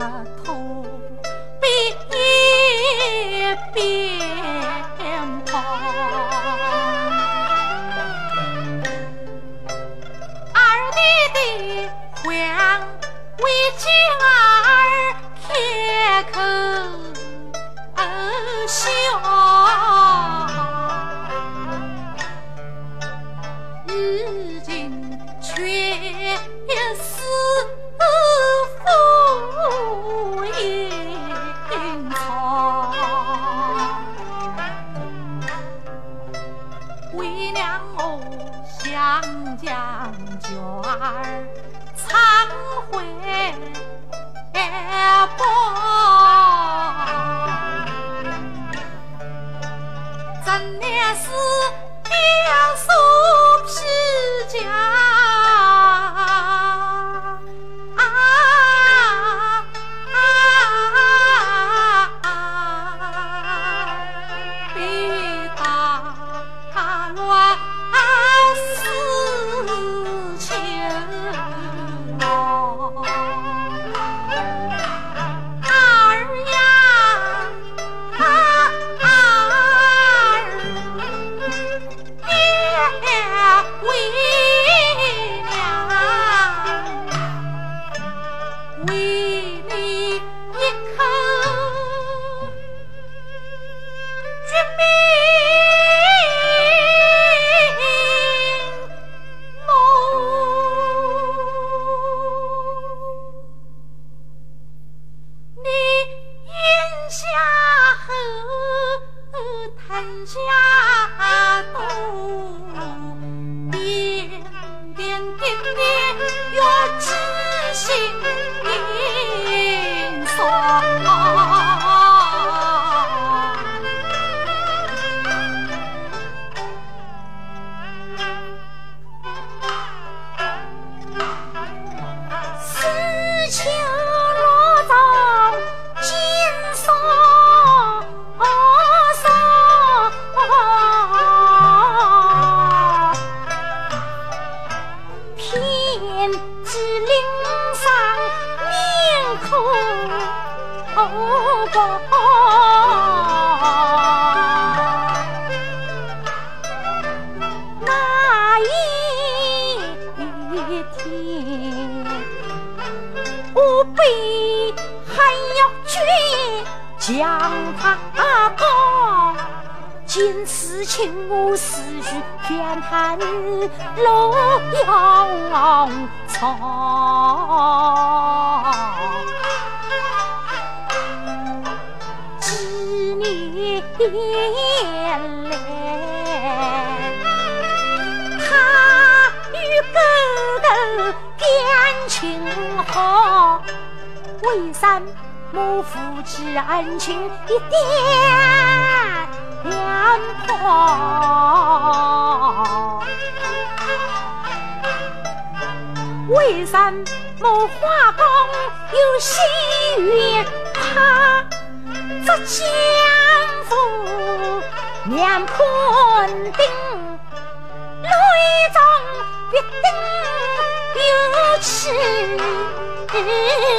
阿童别变旁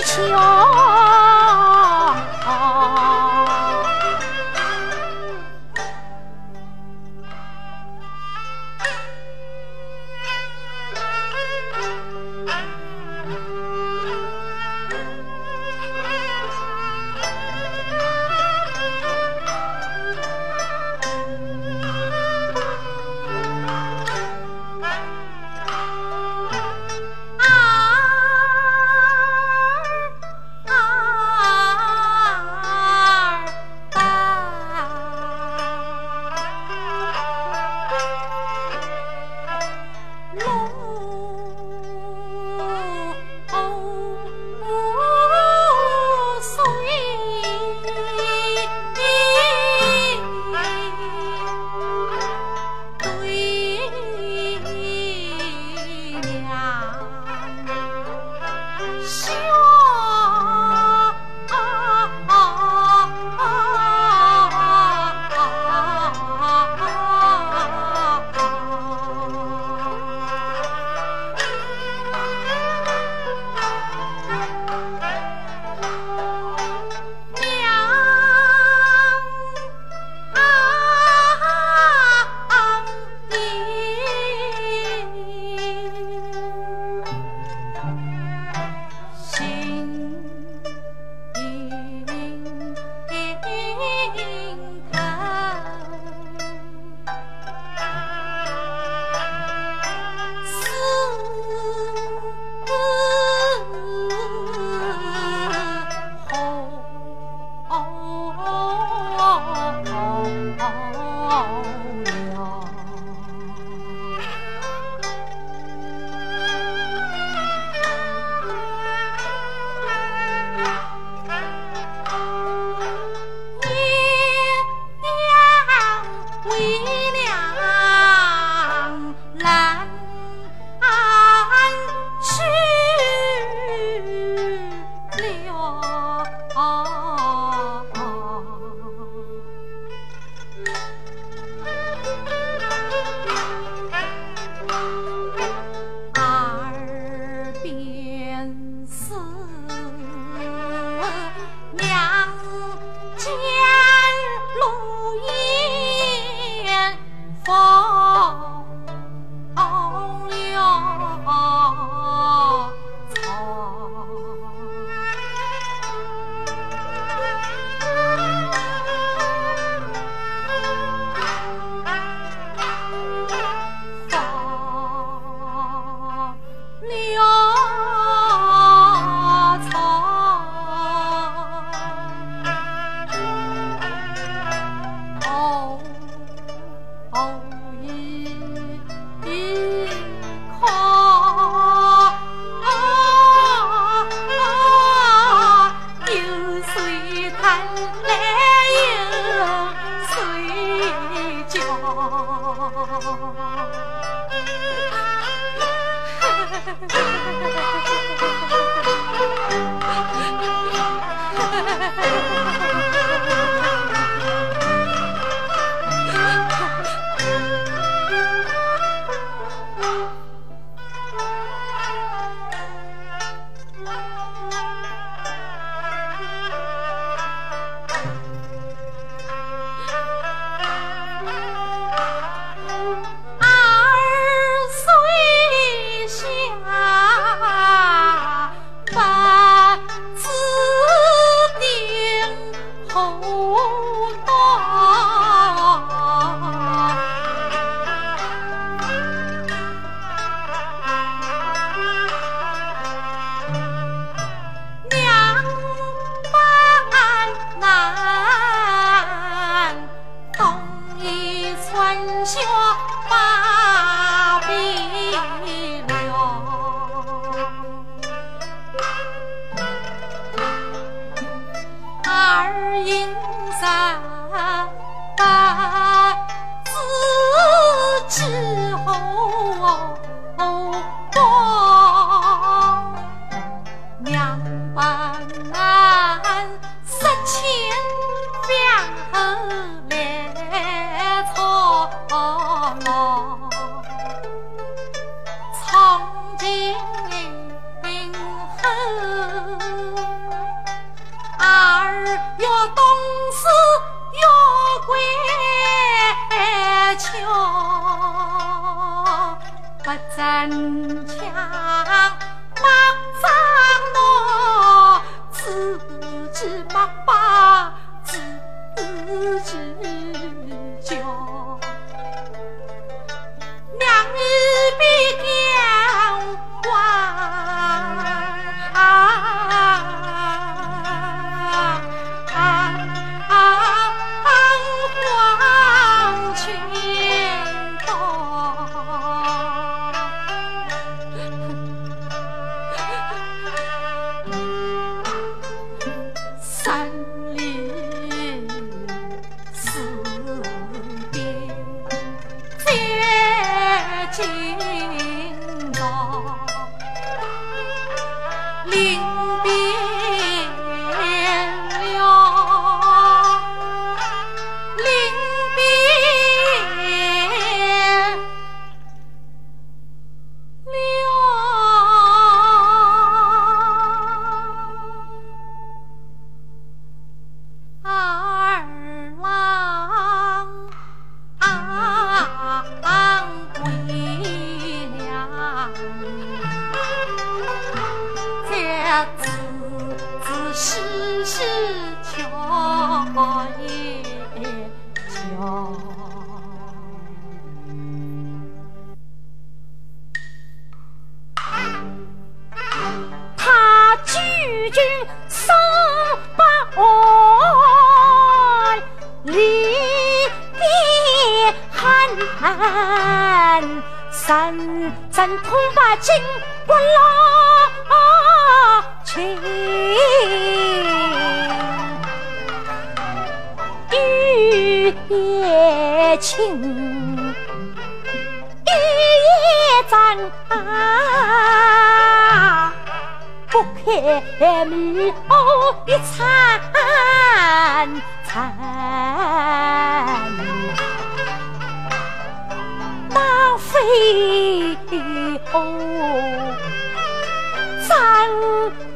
穷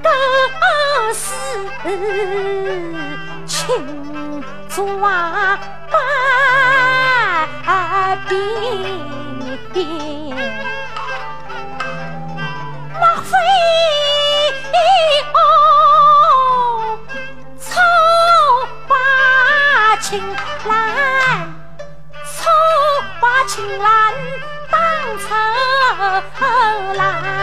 更是青竹瓦白冰，那飞错把青蓝，错把青蓝当成蓝。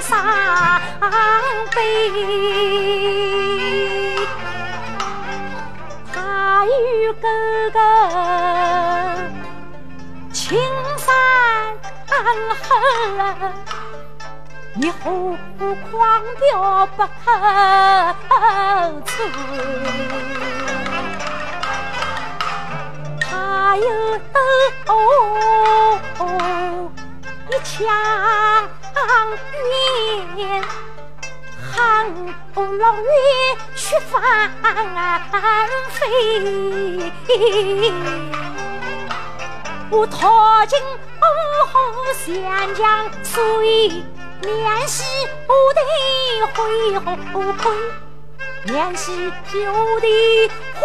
伤悲。他与哥哥青山河，一壶狂飙不可摧。他有一腔怨，恨龙月血翻飞。我踏进五河湘江水，念昔我的恢宏。念昔旧的恢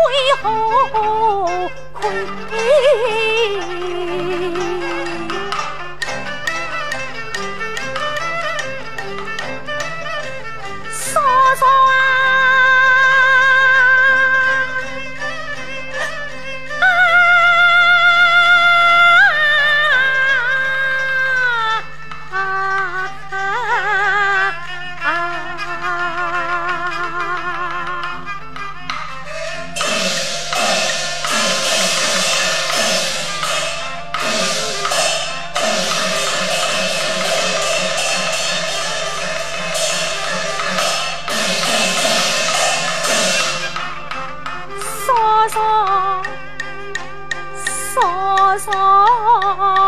Oh. 嫂嫂啊！将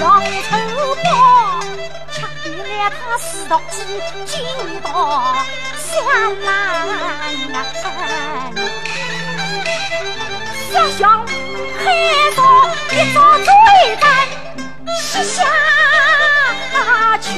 摇头摆，吃遍了他四大洲，见到香难。想想海中一朵水胆，西下去。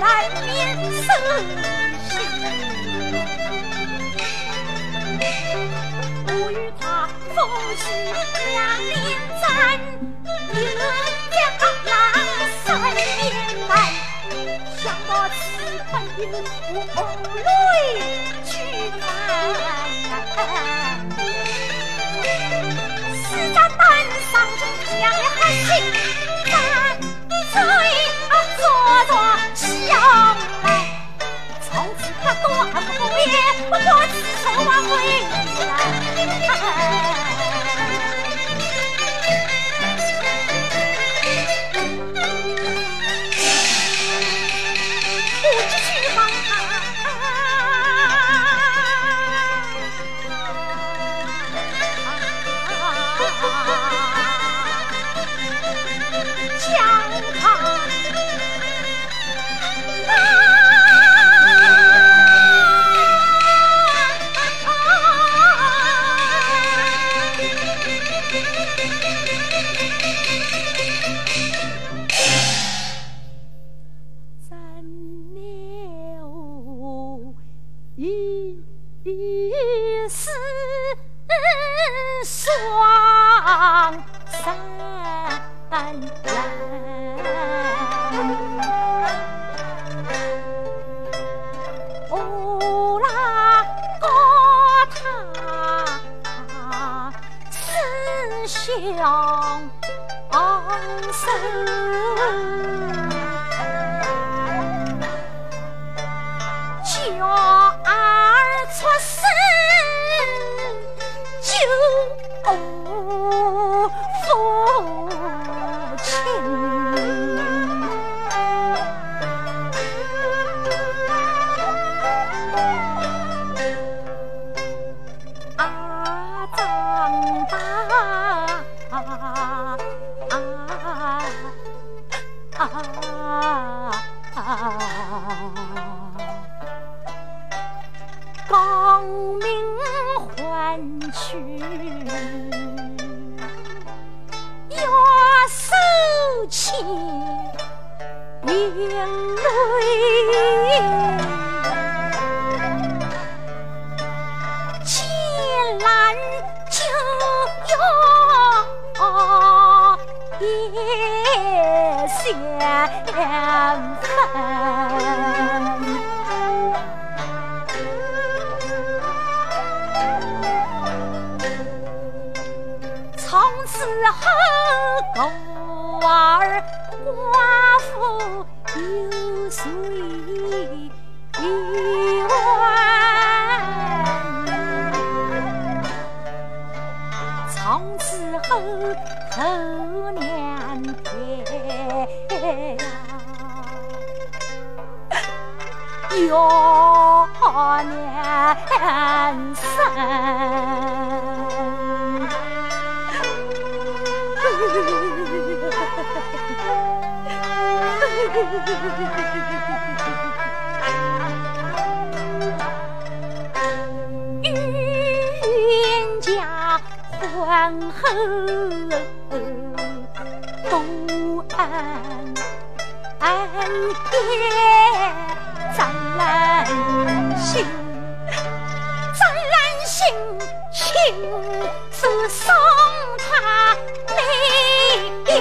来免色喜。我与他夫妻两年战，一轮郎三年难。想到此番云雾泪俱泛，死战半丧，将来心。将来，从此他多不也不多指手往回来。东岸岸边湛蓝心，湛蓝心，青是送他泪流。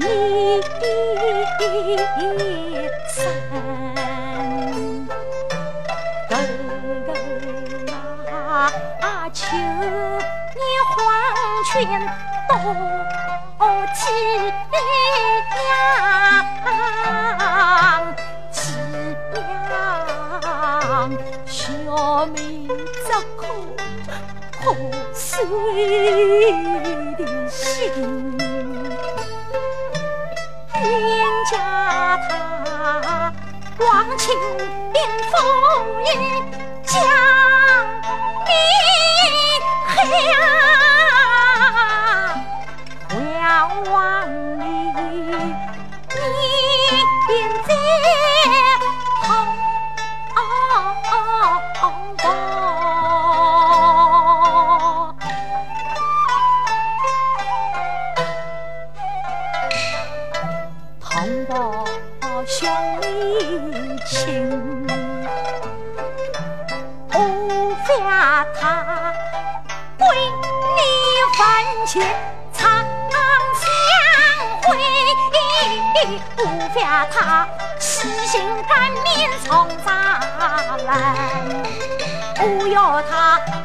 你的一生耿耿啊求你黄泉洞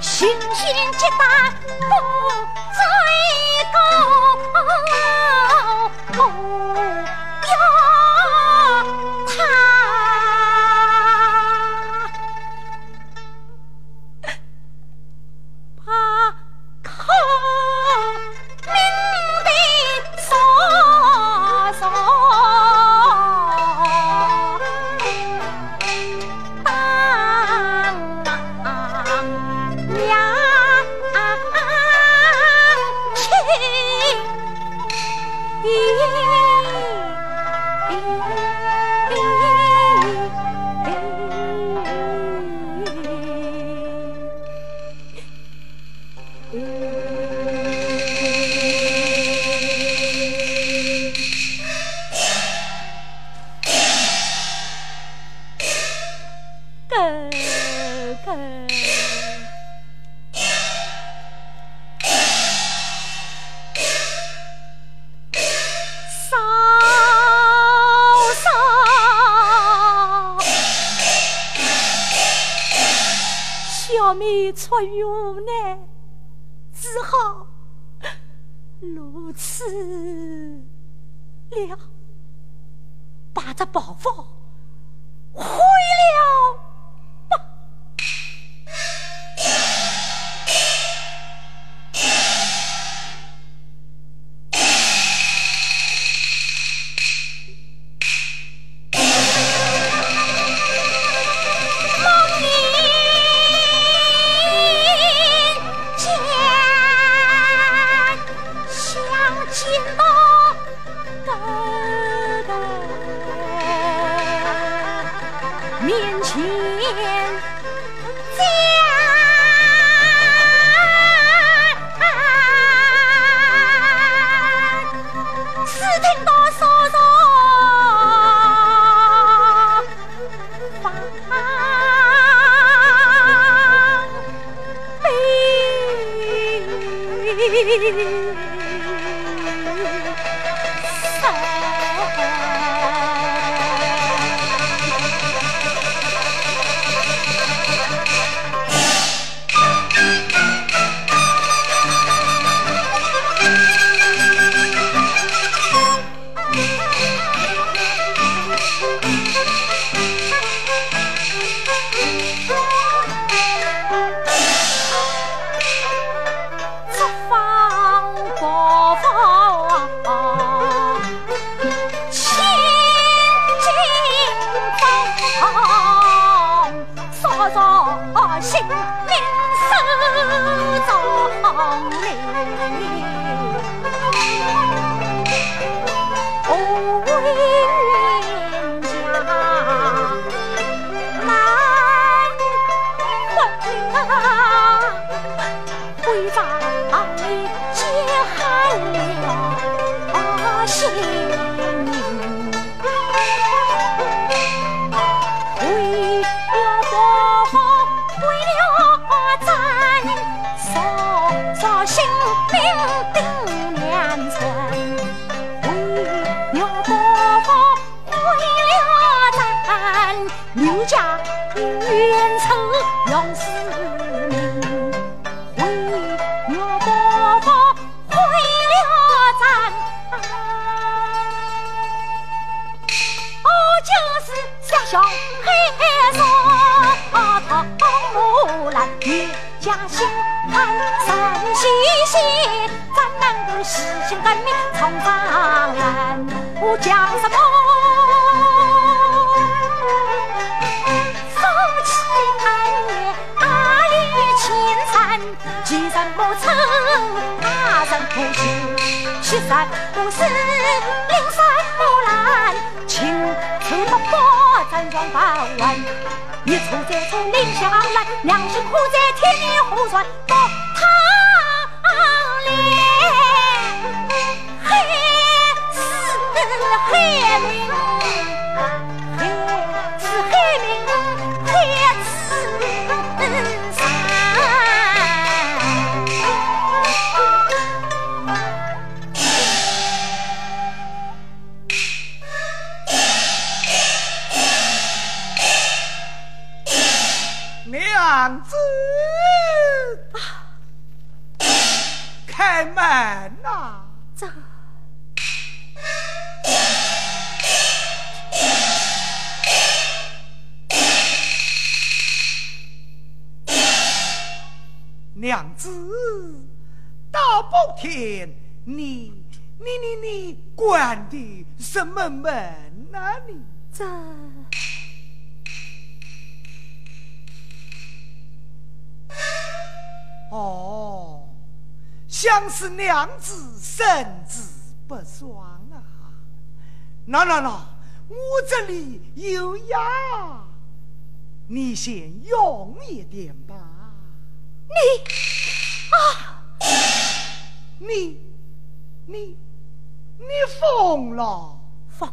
出于无奈，山不是灵山木兰，青翠不过站桩八万。一出就出领下来，良心苦在天里胡转天，你你你你关的什么门啊？你这哦，像是娘子身子不爽啊！那那那，我这里有药，你先用一点吧。你啊，你你你疯了！疯，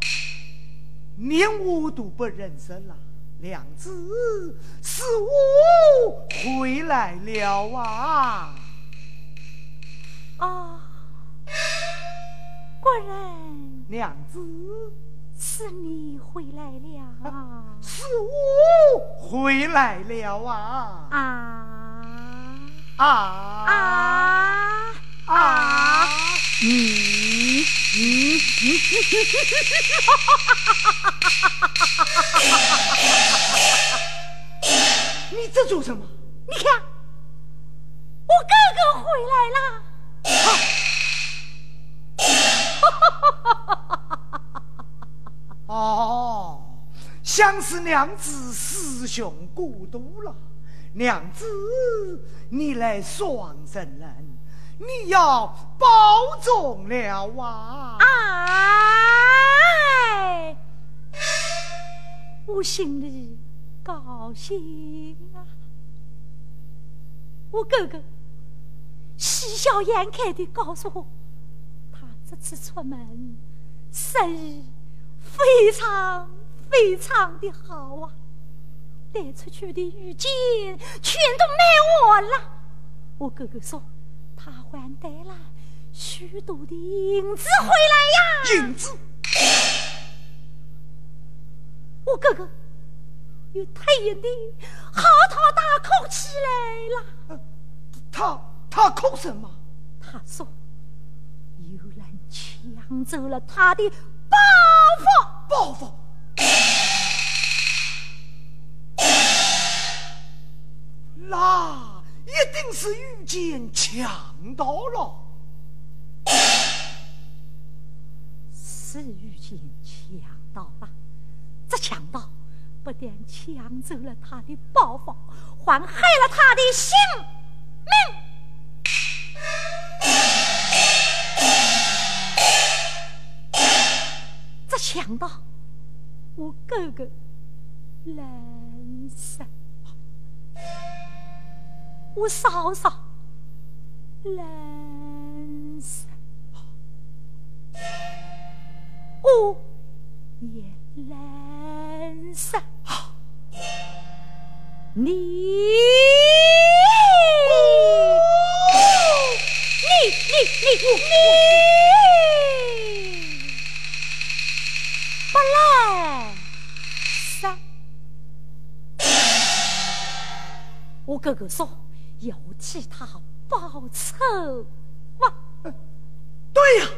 连我都不认识了。娘子，是我回来了啊！啊，果然，娘子，是你回来了。啊是我回来了啊！啊。啊啊啊！啊你你你，你这做什么？你看，我哥哥回来了。哦，想是娘子师兄过度了，娘子。你来双生人，你要保重了啊！哎，我心里高兴啊！我哥哥喜笑颜开的告诉我，他这次出门生意非常非常的好啊。带出去的玉金全都卖完了。我哥哥说，他还带了许多的银子回来呀。银子。我哥哥又突然的嚎啕大哭起来了。他他哭什么？他说，有人抢走了他的包袱。包袱。那一定是遇见强盗了，是遇见强盗吧？这强盗不但抢走了他的宝房，还害了他的性命。这强盗我哥哥难生，我嫂嫂难生，我也难生，你你你你你不来生。我哥哥说要替他报仇吗！对呀，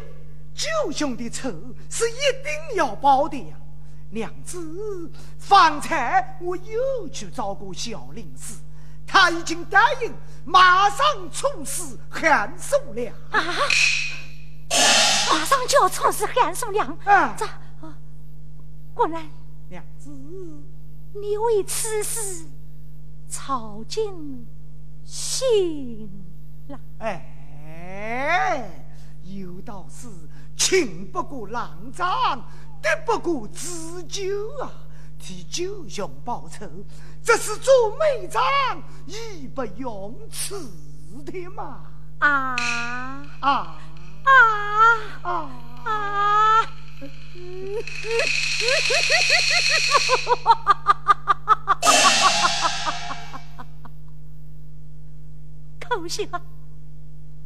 舅兄的仇是一定要报的呀。娘子，方才我又去找过小林寺，他已经答应马上处死韩素良啊！马上就要处死韩素良啊！这啊，果然，娘子，你为此事操尽心了。哎，有道是情不过郎丈。敌不过自救啊！替舅兄报仇，这是做美长义不容辞的嘛！啊啊啊啊啊！可惜啊，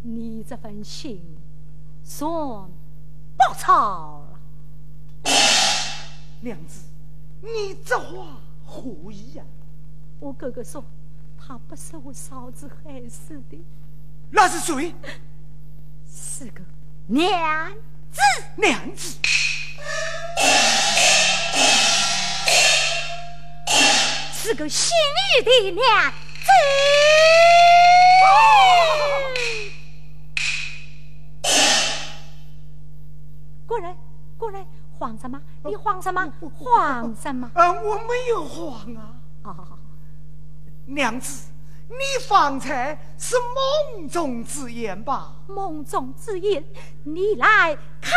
你这份心算不操。娘子，你这话何意呀？我哥哥说，他不是我嫂子害死的。那是谁？是个娘子。娘子，是个心意的娘子。果然，果然。慌什么？你慌什么？慌什么？呃，我没有慌啊。啊，娘子，你方才是梦中之言吧？梦中之言，你来看。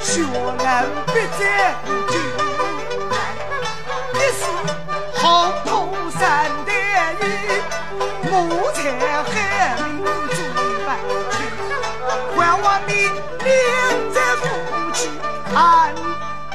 血染笔在酒台，一时好破三代雨，木材海明做白去，还望你两在夫妻看也清明。我的娘子。呀咿呀呀你要多添贵手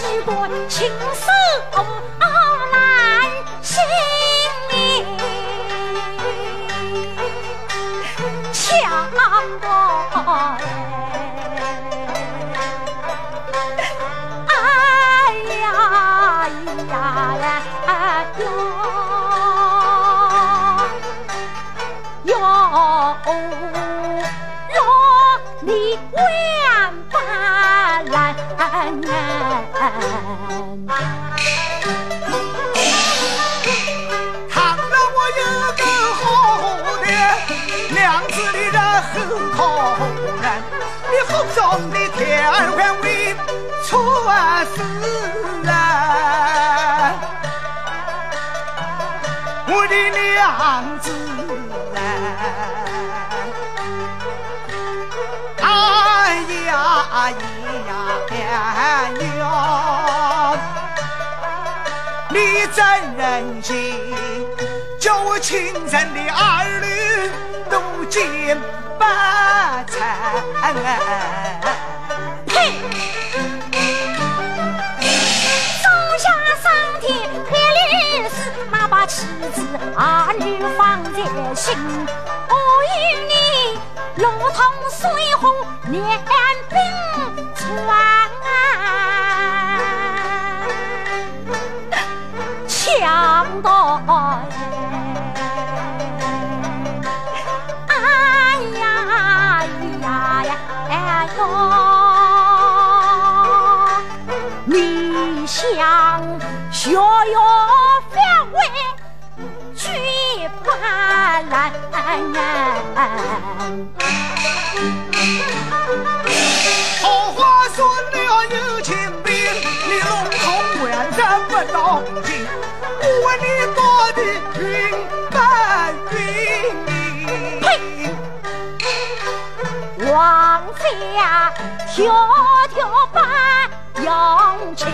在西关亲手来心里强过。的娘子的人很可人，你腹中的天还未出世人，我的娘子哎呀哎呀呀！你真忍心叫我亲生的儿女都见不成？呸！种下上天开律师，哪把妻子儿女放在心？我与你如同水火两冰川。强盗你想学哟反为举办来？好话说了有情病，你笼统完全不当心。我问你到底晕不晕？庄稼条条把养亲。